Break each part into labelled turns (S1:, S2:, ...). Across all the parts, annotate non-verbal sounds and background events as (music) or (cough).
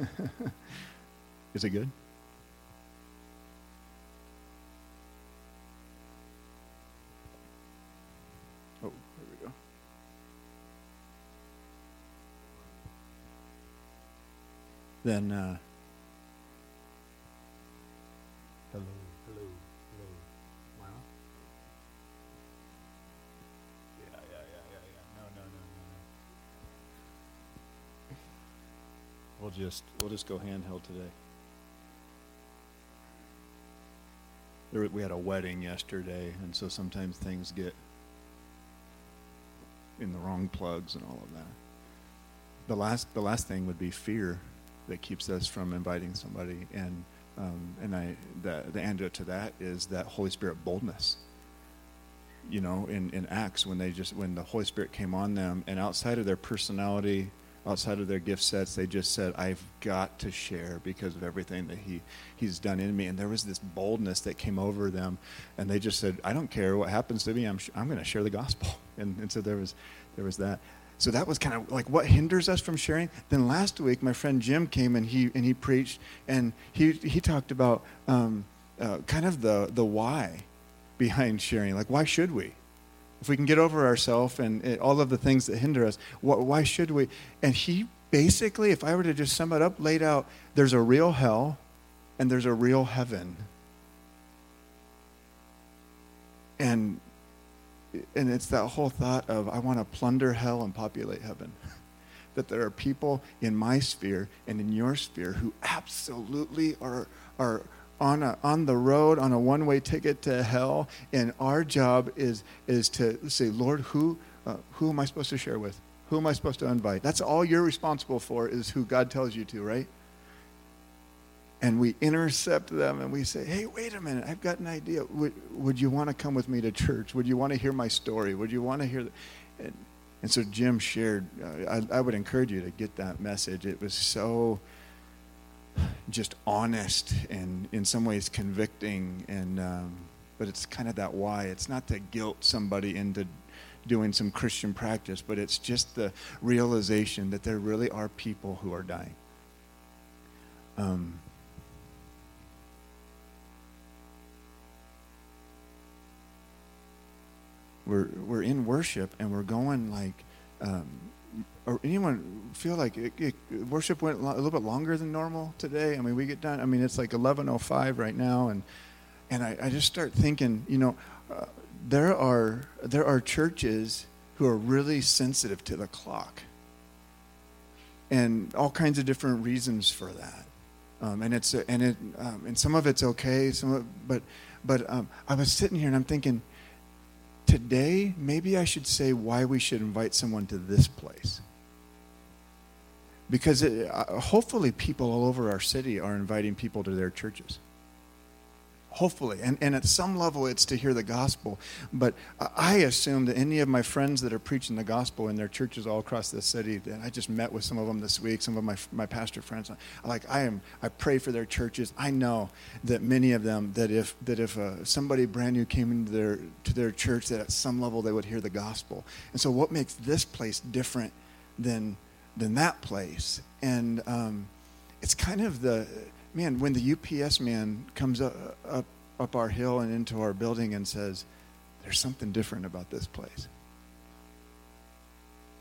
S1: (laughs) Is it good? Oh, there we go. Then, uh, just we'll just go handheld today. There, we had a wedding yesterday, and so sometimes things get in the wrong plugs and all of that. The last the last thing would be fear that keeps us from inviting somebody, and um, and I the the antidote to that is that Holy Spirit boldness. You know, in in Acts when they just when the Holy Spirit came on them, and outside of their personality outside of their gift sets they just said i've got to share because of everything that he he's done in me. And there was this boldness that came over them and they just said i don't care what happens to me i'm, I'm going to share the gospel. (laughs) And, and so there was there was that. So that was kind of like what hinders us from sharing. Then last week my friend jim came and he and he preached and he he talked about um, uh, kind of the the why behind sharing. Like why should we if we can get over ourselves and it, all of the things that hinder us, wh- why should we? And he basically, if I were to just sum it up, laid out there's a real hell and there's a real heaven. And and it's that whole thought of I want to plunder hell and populate heaven. (laughs) that there are people in my sphere and in your sphere who absolutely are are on, a, on the road on a one way ticket to hell, and our job is, is to say, Lord, who, uh, who am I supposed to share with? Who am I supposed to invite? That's all you're responsible for, is who God tells you to, right? And we intercept them and we say, hey, wait a minute, I've got an idea. Would, would you want to come with me to church? Would you want to hear my story? Would you want to hear? The, and, and so Jim shared, uh, I, I would encourage you to get that message. It was so just honest and in some ways convicting and um, but it's kind of that why. It's not to guilt somebody into doing some christian practice but it's just the realization that there really are people who are dying. Um, we're we're in worship and we're going like um, or anyone feel like it, it, worship went a little bit longer than normal today? I mean, we get done. I mean, it's like 11:05 right now, and and I, I just start thinking, you know, uh, there are there are churches who are really sensitive to the clock, and all kinds of different reasons for that. Um, and it's and it um, and some of it's okay, some of, but but um, I was sitting here and I'm thinking, today maybe I should say why we should invite someone to this place. Because it, uh, hopefully people all over our city are inviting people to their churches hopefully. And, and at some level it's to hear the gospel. But i assume that any of my friends that are preaching the gospel in their churches all across the city that i just met with some of them this week some of my, my pastor friends like i am i pray for their churches. I know that many of them that if that if uh, somebody brand new came into their to their church that at some level they would hear the gospel. And so what makes this place different than than that place. And um, it's kind of the man when the UPS man comes up, up up our hill and into our building and says, "There's something different about this place."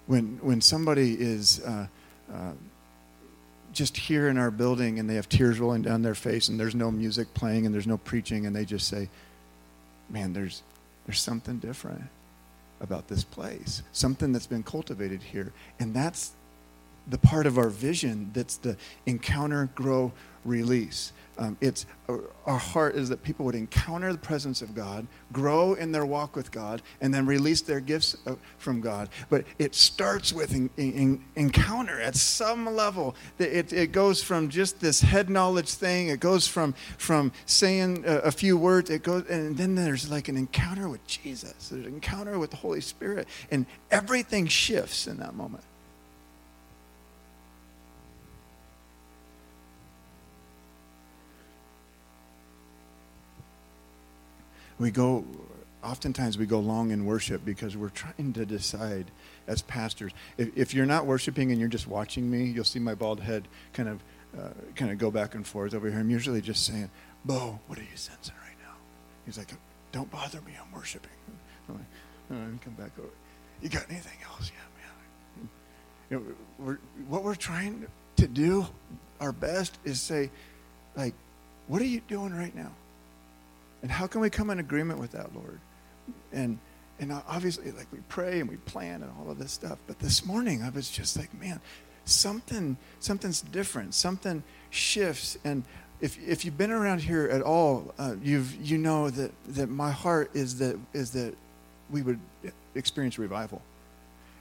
S1: When when somebody is uh, uh, just here in our building and they have tears rolling down their face and there's no music playing and there's no preaching and they just say, "Man, there's there's something different." about this place, something that's been cultivated here. And that's the part of our vision that's the encounter, grow, release. Um, it's uh, our heart is that people would encounter the presence of God, grow in their walk with God, and then release their gifts uh, from God. But it starts with in, in, encounter at some level. It, it goes from just this head knowledge thing. It goes from from saying a, a few words. It goes, and then there's like an encounter with Jesus, an encounter with the Holy Spirit, and everything shifts in that moment. We go oftentimes we go long in worship because we're trying to decide as pastors if, if, you're not worshiping and you're just watching me you'll see my bald head kind of uh, kind of go back and forth over here. I'm usually just saying, Bo, what are you sensing right now? He's like, don't bother me. I'm worshiping. I'm like, right, come back over. You got anything else? Yeah, man. You know, we're, what we're trying to do, our best, is say, like, what are you doing right now? And how can we come in agreement with that, Lord? And and obviously, like we pray and we plan and all of this stuff. But this morning, I was just like, man, something something's different. Something shifts. And if if you've been around here at all, uh, you've you know that that my heart is that is that we would experience revival.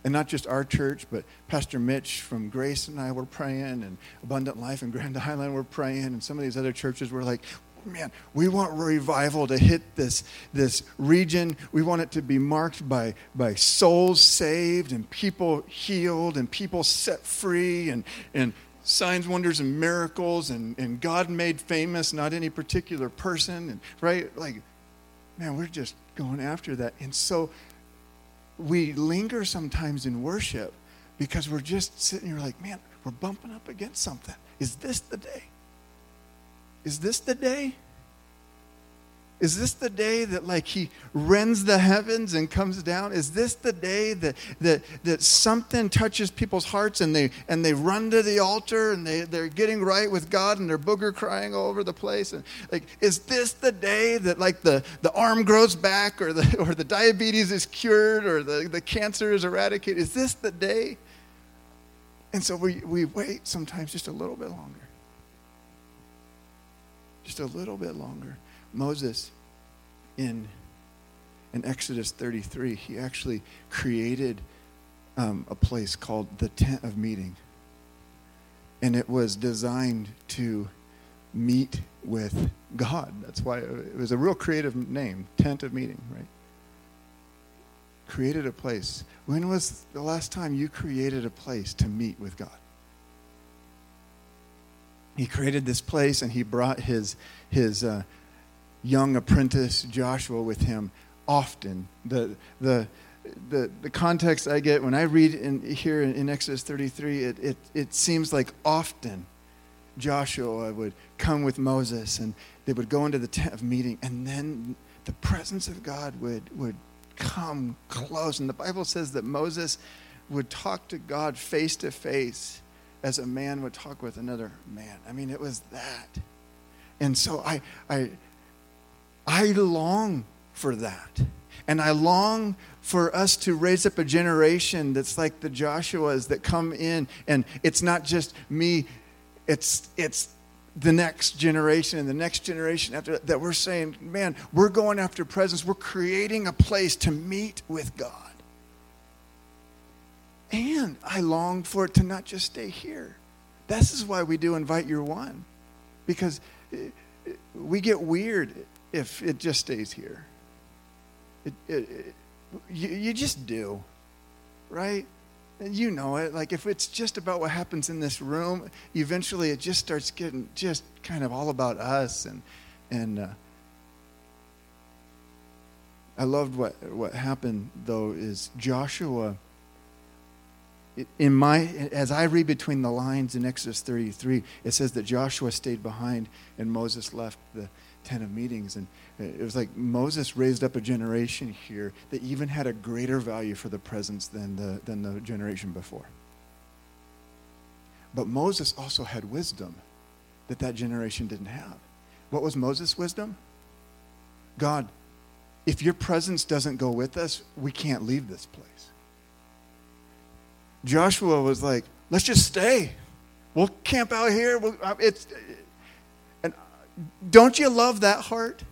S1: And not just our church, but Pastor Mitch from Grace and I were praying, and Abundant Life in Grand (laughs) Island were praying, and some of these other churches were like, man, we want revival to hit this, this region. We want it to be marked by, by souls saved and people healed and people set free and, and signs, wonders, and miracles and, and God made famous, not any particular person. And, right? Like, man, we're just going after that. And so we linger sometimes in worship because we're just sitting here like, man, we're bumping up against something. Is this the day? Is this the day? Is this the day that like he rends the heavens and comes down? Is this the day that that that something touches people's hearts and they and they run to the altar and they, they're getting right with God and they're booger crying all over the place? And like, is this the day that like the, the arm grows back or the (laughs) or the diabetes is cured or the, the cancer is eradicated? Is this the day? And so we, we wait sometimes just a little bit longer. Just a little bit longer. Moses in, in Exodus 33, he actually created um, a place called the Tent of Meeting. And it was designed to meet with God. That's why it was a real creative name, Tent of Meeting, right? Created a place. When was the last time you created a place to meet with God? He created this place and he brought his, his uh, young apprentice Joshua with him often. The, the, the, the context I get when I read in, here in, in Exodus 33, it, it, it seems like often Joshua would come with Moses and they would go into the tent of meeting, and then the presence of God would, would come close. And the Bible says that Moses would talk to God face to face as a man would talk with another man. I mean, it was that. And so I, I, I long for that. And I long for us to raise up a generation that's like the Joshuas that come in and it's not just me, it's it's the next generation and the next generation after that, that we're saying, man, we're going after presence. We're creating a place to meet with God. And I long for it to not just stay here. This is why we do invite your one. Because we get weird if it just stays here. It, it, it, you, you just do, right? And you know it. Like if it's just about what happens in this room, eventually it just starts getting just kind of all about us. And and uh, I loved what what happened though is Joshua. In my, as I read between the lines in Exodus 33, it says that Joshua stayed behind and Moses left the, tent of meetings. And it was like Moses raised up a generation here that even had a greater value for the presence than the, than the generation before. But Moses also had wisdom that that generation didn't have. What was Moses' wisdom? God, if your presence doesn't go with us, we can't leave this place. Joshua was like, let's just stay. We'll camp out here. We'll, uh, it's, don't you love that heart?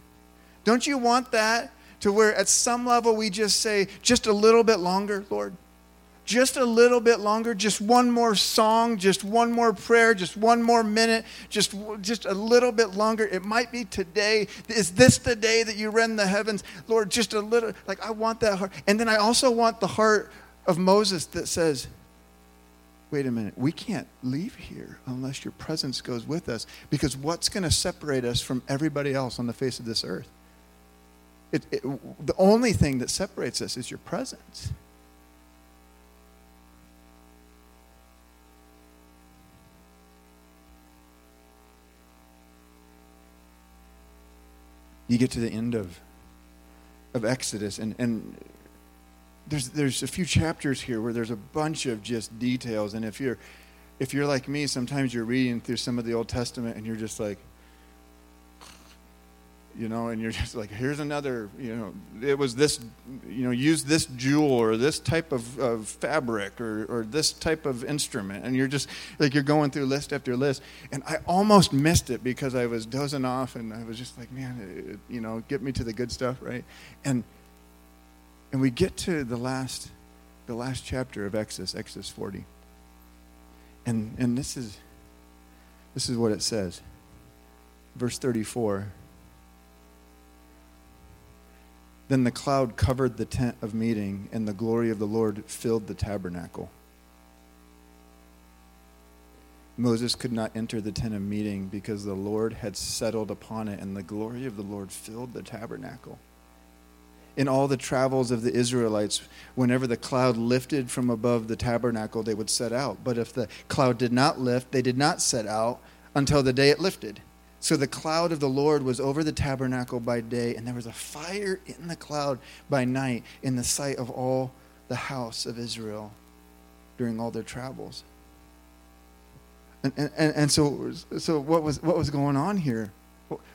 S1: Don't you want that to where at some level we just say, just a little bit longer, Lord? Just a little bit longer, just one more song, just one more prayer, just one more minute, just, just a little bit longer. It might be today. Is this the day that you rend the heavens? Lord, just a little, like I want that heart. And then I also want the heart of Moses that says, wait a minute, we can't leave here unless your presence goes with us. Because what's going to separate us from everybody else on the face of this earth? It, it, the only thing that separates us is your presence. You get to the end of, of Exodus, and, and there's, there's a few chapters here where there's a bunch of just details. And if you're, if you're like me, sometimes you're reading through some of the Old Testament and you're just like, you know, and you're just like, here's another, you know, it was this, you know, use this jewel or this type of, of fabric or, or this type of instrument. And you're just like, you're going through list after list. And I almost missed it because I was dozing off and I was just like, man, it, you know, get me to the good stuff, right? And, and we get to the last, the last chapter of Exodus, Exodus 40. And, and this is, this is what it says. Verse 34. Then the cloud covered the tent of meeting, and the glory of the Lord filled the tabernacle. Moses could not enter the tent of meeting because the Lord had settled upon it, and the glory of the Lord filled the tabernacle. In all the travels of the Israelites, whenever the cloud lifted from above the tabernacle, they would set out. But if the cloud did not lift, they did not set out until the day it lifted. So the cloud of the Lord was over the tabernacle by day, and there was a fire in the cloud by night in the sight of all the house of Israel during all their travels. And, and, and so, so what, was, what was going on here?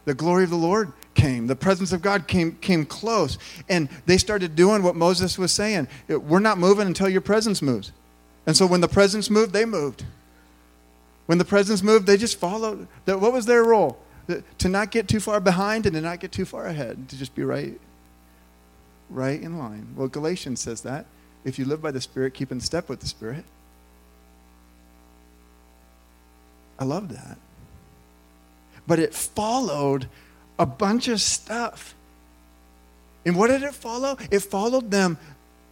S1: The glory of the Lord came. The presence of God came, came close. And they started doing what Moses was saying. We're not moving until your presence moves. And so when the presence moved, they moved. When the presence moved, they just followed. What was their role? To not get too far behind and to not get too far ahead, to just be right, right in line. Well, Galatians says that. If you live by the Spirit, keep in step with the Spirit. I love that. But it followed a bunch of stuff. And what did it follow? It followed them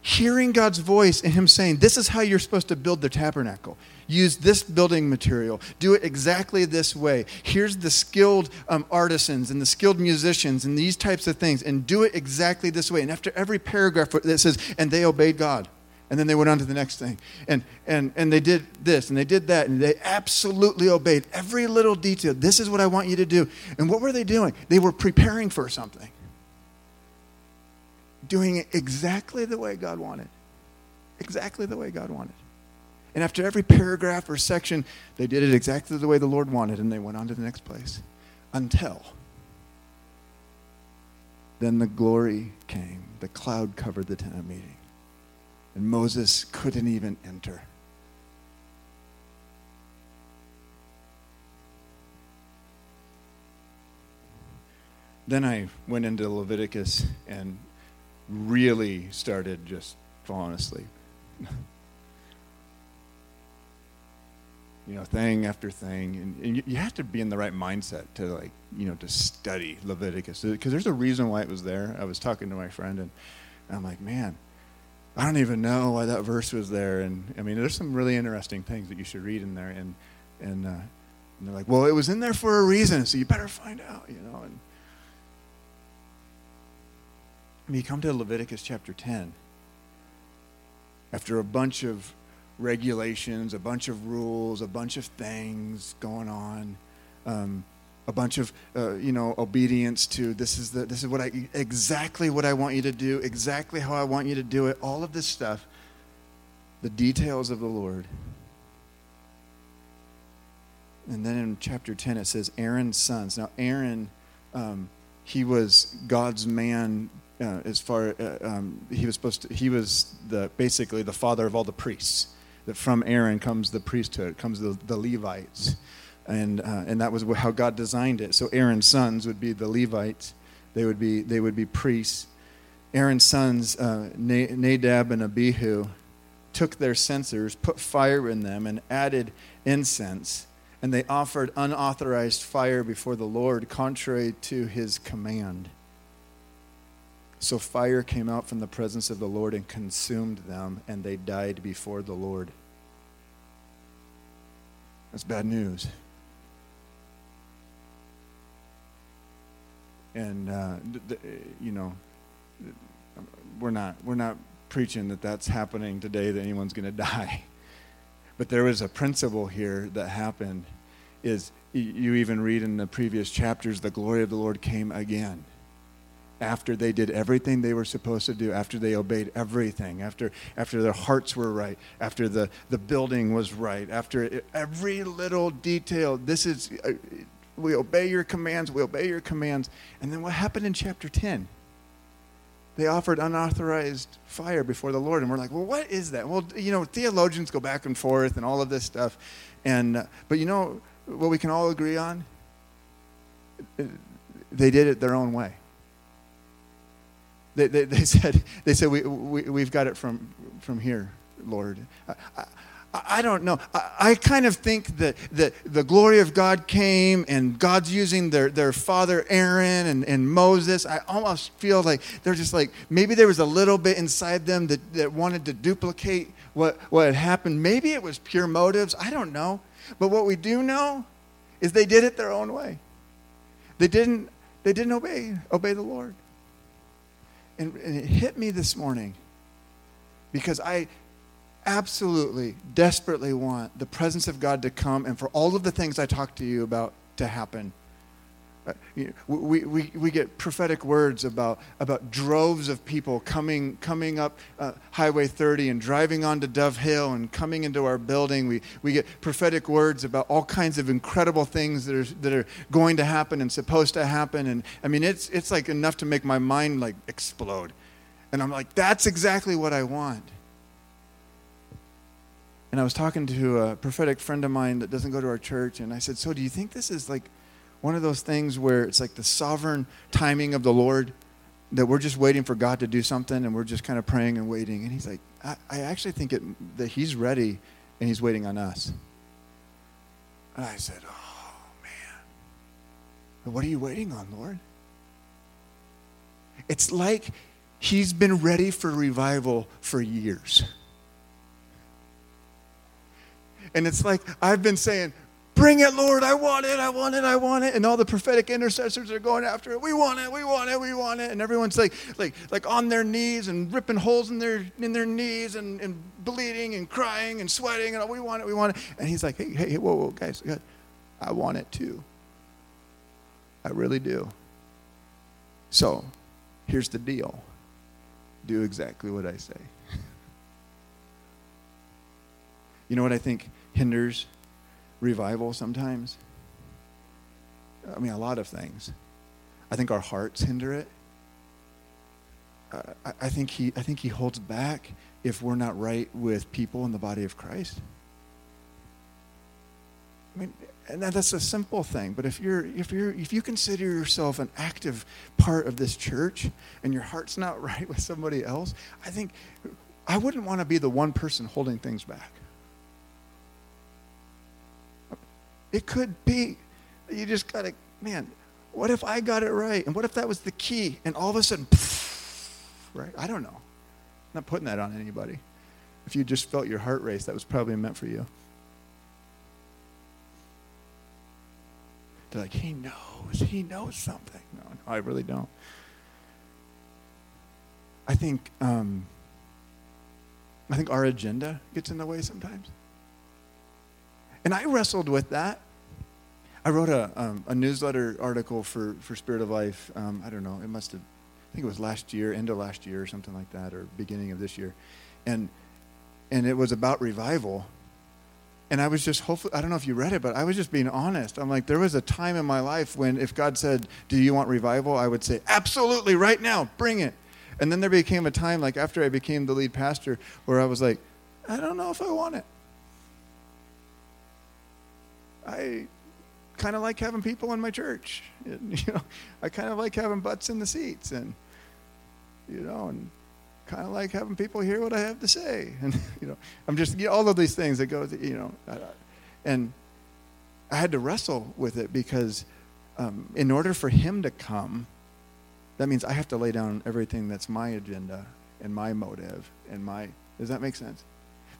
S1: hearing God's voice and Him saying, This is how you're supposed to build the tabernacle. Use this building material. Do it exactly this way. Here's the skilled um, artisans and the skilled musicians and these types of things, and do it exactly this way. And after every paragraph that says, And they obeyed God. And then they went on to the next thing. And, and, and they did this and they did that. And they absolutely obeyed every little detail. This is what I want you to do. And what were they doing? They were preparing for something doing it exactly the way God wanted. Exactly the way God wanted. And after every paragraph or section, they did it exactly the way the Lord wanted, and they went on to the next place. Until then the glory came. The cloud covered the tent of meeting. And Moses couldn't even enter. Then I went into Leviticus and really started just falling asleep. you know, thing after thing, and, and you, you, have to be in the right mindset to like, you know, to study Leviticus because there's a reason why it was there. I was talking to my friend, and, and I'm like, man, I don't even know why that verse was there. And I mean, there's some really interesting things that you should read in there, and and, uh, and they're like, well, it was in there for a reason, so you better find out, you know, and you come to Leviticus chapter 10. After a bunch of regulations, a bunch of rules, a bunch of things going on, um, a bunch of uh, you know obedience to this is the this is what I exactly what I want you to do, exactly how I want you to do it. All of this stuff, the details of the Lord. And then in chapter 10 it says Aaron's sons. Now Aaron, um, he was God's man uh, as far uh, um, he was supposed to he was the basically the father of all the priests that from aaron comes the priesthood comes the, the levites and uh, and that was how god designed it. So aaron's sons would be the levites. They would be they would be priests. Aaron's sons uh, nadab and abihu took their censers put fire in them and added incense. And they offered unauthorized fire before the lord contrary to his command. So fire came out from the presence of the Lord and consumed them, and they died before the Lord. That's bad news. And uh, you know, we're not we're not preaching that that's happening today that anyone's going (laughs) to die. But there was a principle here that happened. Is you even read in the previous chapters, the glory of the Lord came again after they did everything they were supposed to do, after they obeyed everything, after, after their hearts were right, after the, the building was right, after it, every little detail. This is, uh, we obey your commands, we obey your commands. And then what happened in chapter 10? They offered unauthorized fire before the Lord. And we're like, well, what is that? Well, you know, theologians go back and forth and all of this stuff. And, uh, but you know what we can all agree on? They did it their own way. They, they, they (laughs) said, they said we, we, we've got it from, from here, Lord. I, I, I don't know. I, kind of think that, that the glory of God came and God's using their, their father Aaron and, and Moses. I almost feel like they're just like, maybe there was a little bit inside them that, that wanted to duplicate what, what had happened. Maybe it was pure motives. I don't know. But what we do know is they did it their own way. They didn't, they didn't obey, obey the Lord. And, and it hit me this morning because I absolutely, desperately want the presence of God to come and for all of the things I talked to you about to happen. Uh, we, we, we get prophetic words about, about droves of people coming, coming up uh, Highway 30 and driving onto Dove Hill and coming into our building. We, we get prophetic words about all kinds of incredible things that are, that are going to happen and supposed to happen. And I mean, it's, it's like enough to make my mind like explode. And I'm like, that's exactly what I want. And I was talking to a prophetic friend of mine that doesn't go to our church, and I said, So do you think this is like one of those things where it's like the sovereign timing of the Lord that we're just waiting for God to do something and we're just kind of praying and waiting? And he's like, I, I actually think it, that he's ready and he's waiting on us. And I said, Oh, man. What are you waiting on, Lord? It's like he's been ready for revival for years. And it's like I've been saying, Bring it, Lord. I want it. I want it. I want it. And all the prophetic intercessors are going after it. We want it. We want it. We want it. And everyone's like, like, like on their knees and ripping holes in their in their knees and, and bleeding and crying and sweating and all, we want it. We want it. And he's like, hey, hey, whoa, whoa, guys, I want it too. I really do. So, here's the deal. Do exactly what I say. (laughs) you know what I think? Hinders revival sometimes? I mean, a lot of things. I think our hearts hinder it. I, I, think he, I think he holds back if we're not right with people in the body of Christ. I mean, and that's a simple thing. But if you're, if you're, if you consider yourself an active part of this church, and your heart's not (laughs) right with somebody else, I think I wouldn't want to be the one person holding things back. It could be. You just got to, man, what if I got it right? And what if that was the key? And all of a sudden, right? I don't know. I'm not putting that on anybody. If you just felt your heart race, that was probably meant for you. They're like, he knows. He knows something. No, no I really don't. I think, um, I think our agenda gets in the way sometimes. And I wrestled with that. I wrote a, um, a newsletter article for, for Spirit of Life. Um, I don't know, it must have, I think it was last year, end of last year or something like that, or beginning of this year. And, and it was about revival. And I was just hopefully, I don't know if you read it, but I was just being honest. I'm like, there was a time in my life when if God said, Do you want revival? I would say, Absolutely, right now, bring it. And then there became a time, like after I became the lead pastor, where I was like, I don't know if I want it. I kind of like having people in my church. (laughs) You know, I kind of like having butts in the seats, and you know, and kind of like having people hear what I have to say. (laughs) And you know, I'm just you know, all of these things that go, you know, and I had to wrestle with it because um, in order for him to come, that means I have to lay down everything that's my agenda and my motive and my. Does that make sense?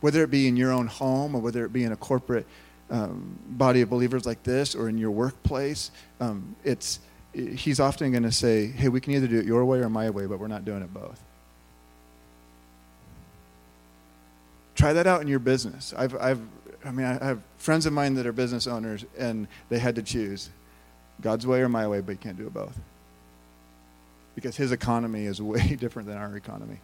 S1: Whether it be in your own home or whether it be in a corporate um, body of believers like this or in your workplace, um, it's, he's often going to say, hey, we can either do it your way or my way, but we're not doing it both. Try that out in your business. I've, I've, I mean, I have friends of mine that are business owners, and they had to choose God's way or my way, but you can't do it both. because his economy is (laughs) way different than our economy.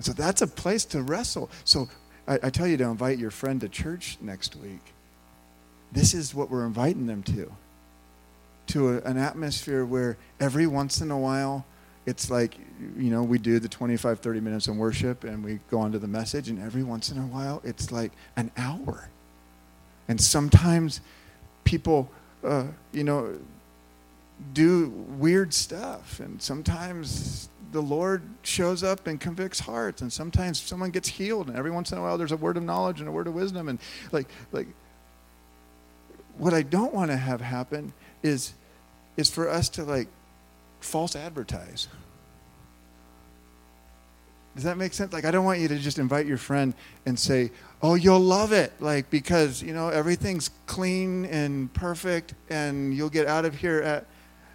S1: So that's a place to wrestle. So I, I tell you to invite your friend to church next week. This is what we're inviting them to to a, an atmosphere where every once in a while, it's like, you know, we do the 25, 30 minutes in worship and we go on to the message, and every once in a while, it's like an hour. And sometimes people, uh, you know, do weird stuff, and sometimes the Lord shows up and convicts hearts, and sometimes someone gets healed, and every once in a while there's a word of knowledge and a word of wisdom, and like like what I don't want to have happen is is for us to like false advertise. Does that make sense? Like I don't want you to just invite your friend and say, "Oh, you'll love it," like because you know everything's clean and perfect, and you'll get out of here at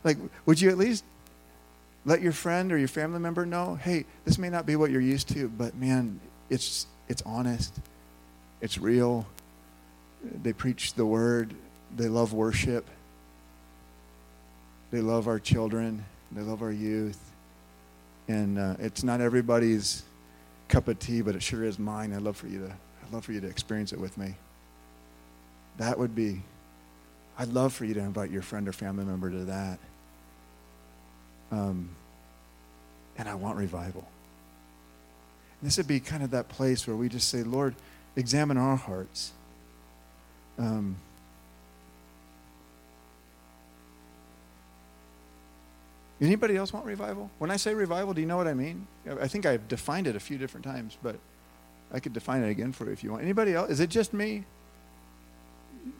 S1: like. Would you at least let your friend or your family member know, "Hey, this may not be what you're used to, but man, it's it's honest, it's real. They preach the word. They love worship." They love our children. They love our youth. And uh, it's not everybody's cup of tea, but it sure is mine. I'd love for you to, I'd love for you to experience it with me. That would be, I'd love for you to invite your friend or family member to that. Um, and I want revival. And this would be kind of that place where we just say, Lord, examine our hearts. Um, Anybody else want revival? When I say revival, do you know what I mean? I think I've defined it a few different times, but I could define it again for you if you want. Anybody else? Is it just me?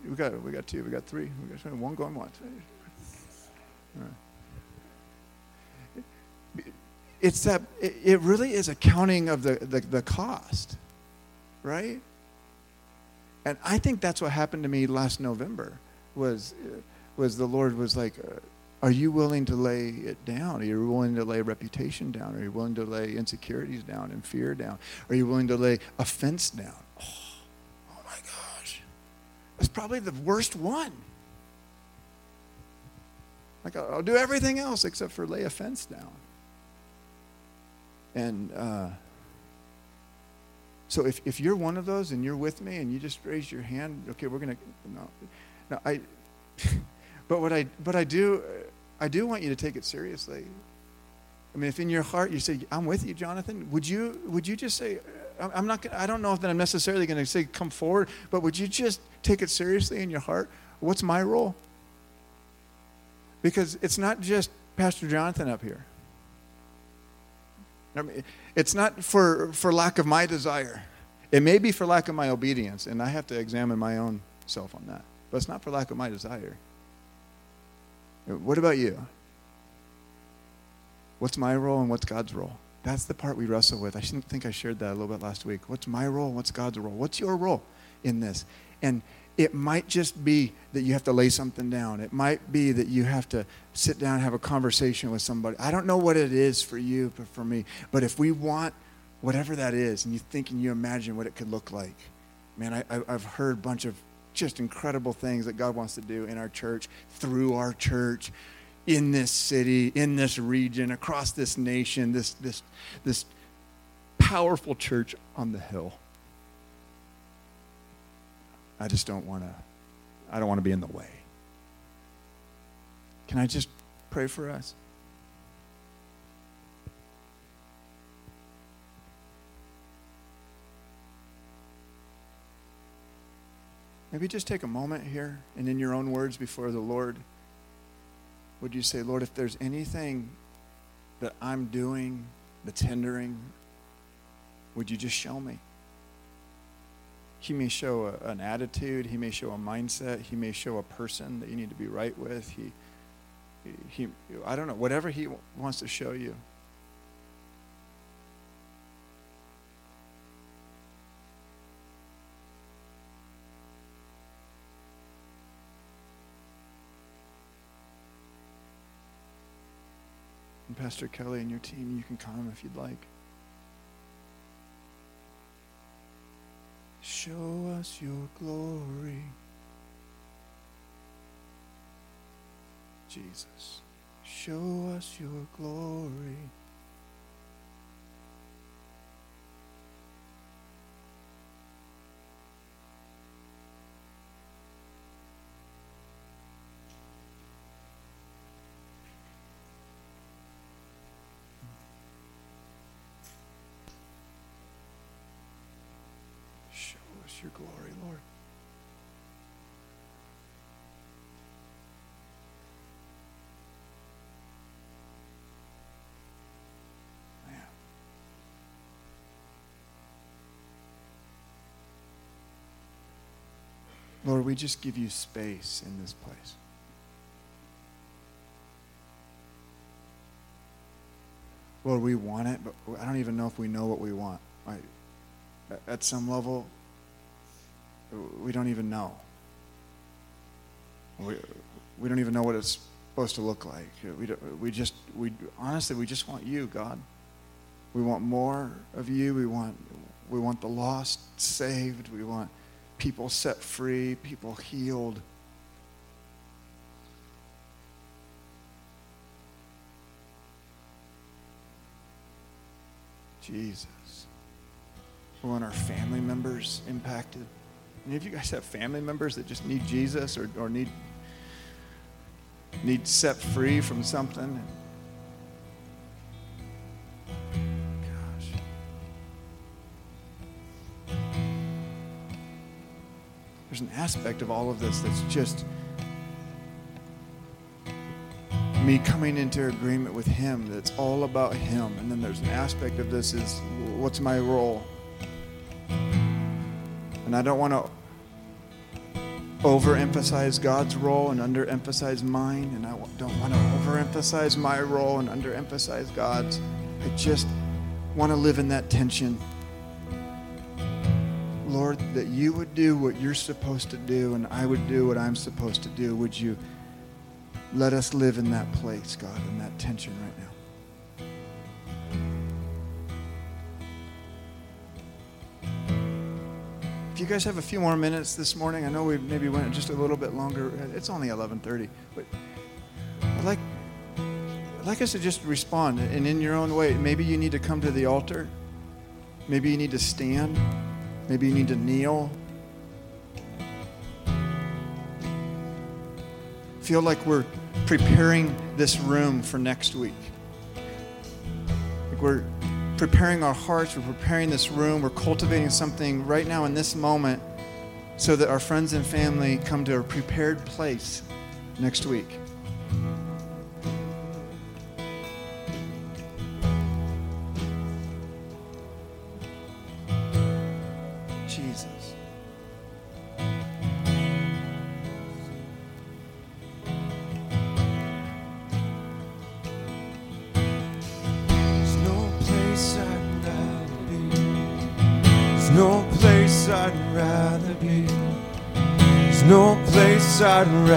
S1: We got we got two, we got three, we got one going once. It's that it really is a counting of the, the, the cost, right? And I think that's what happened to me last November. Was was the Lord was like. Uh, are you willing to lay it down? Are you willing to lay reputation down? Are you willing to lay insecurities down and fear down? Are you willing to lay offense down? Oh, oh my gosh. That's probably the worst one. Like, I'll do everything else except for lay offense down. And uh, so if, if you're one of those and you're with me and you just raise your hand, okay, we're going to, no, no, I. (laughs) But what I but I do I do want you to take it seriously. I mean, if in your heart you say, "I'm with you, Jonathan," would you would you just say, "I'm not"? Gonna, I don't know if that I'm necessarily going to say, "Come forward," but would you just take it seriously in your heart? What's my role? Because it's not just Pastor Jonathan up here. I mean, it's not for for lack of my desire. It may be for lack of my obedience, and I have to examine my own self on that. But it's not for lack of my desire. What about you? What's my role and what's God's role? That's the part we wrestle with. I think I shared that a little bit last week. What's my role? What's God's role? What's your role in this? And it might just be that you have to lay something down. It might be that you have to sit down and have a conversation with somebody. I don't know what it is for you, but for me. But if we want whatever that is, and you think and you imagine what it could look like, man, I, have heard a bunch of just incredible things that God wants to do in our church, through our church, in this city, in this region, across this nation, this, this, this powerful church on the hill. I just don't want to, I don't want to be in the way. Can I just pray for us? Maybe just take a moment here and in your own words before the Lord, would you say, Lord, if there's anything that I'm doing that's hindering, would you just show me? He may show a, an attitude, he may show a mindset, he may show a person that you need to be right with. He, he, I don't know, whatever he wants to show you. And Pastor Kelly and your team, you can come if you'd like. Show us your glory. Jesus. Show us your glory. Lord, we just give you space in this place. Lord, we want it, but I don't even know if we know what we want. At some level, we don't even know. We, we don't even know what it's supposed to look like. We, we just, we honestly, we just want you, God. We want more of you. We want, we want the lost saved. We want people set free, people healed. Jesus. We want our family members impacted. Any of you guys have family members that just need Jesus or, or need need set free from something? There's an aspect of all of this that's just me coming into agreement with him that's all about him. And then there's an aspect of this is what's my role? And i don't want to overemphasize god's role and underemphasize mine. And i don't want to overemphasize my role and underemphasize god's. I just want to live in that tension lord that you would do what you're supposed to do and i would do what i'm supposed to do would you let us live in that place, God, in that tension right now. If you guys have a few more minutes this morning, I know we maybe went just a little bit longer. It's only 11:30, but I'd like I'd like us to just respond and in your own way. Maybe you need to come to the altar. Maybe you need to stand. Maybe you need to kneel. Feel like we're preparing this room for next week. Like we're preparing our hearts, we're preparing this room, we're cultivating something right now in this moment so that our friends and family come to a prepared place next week.
S2: I'd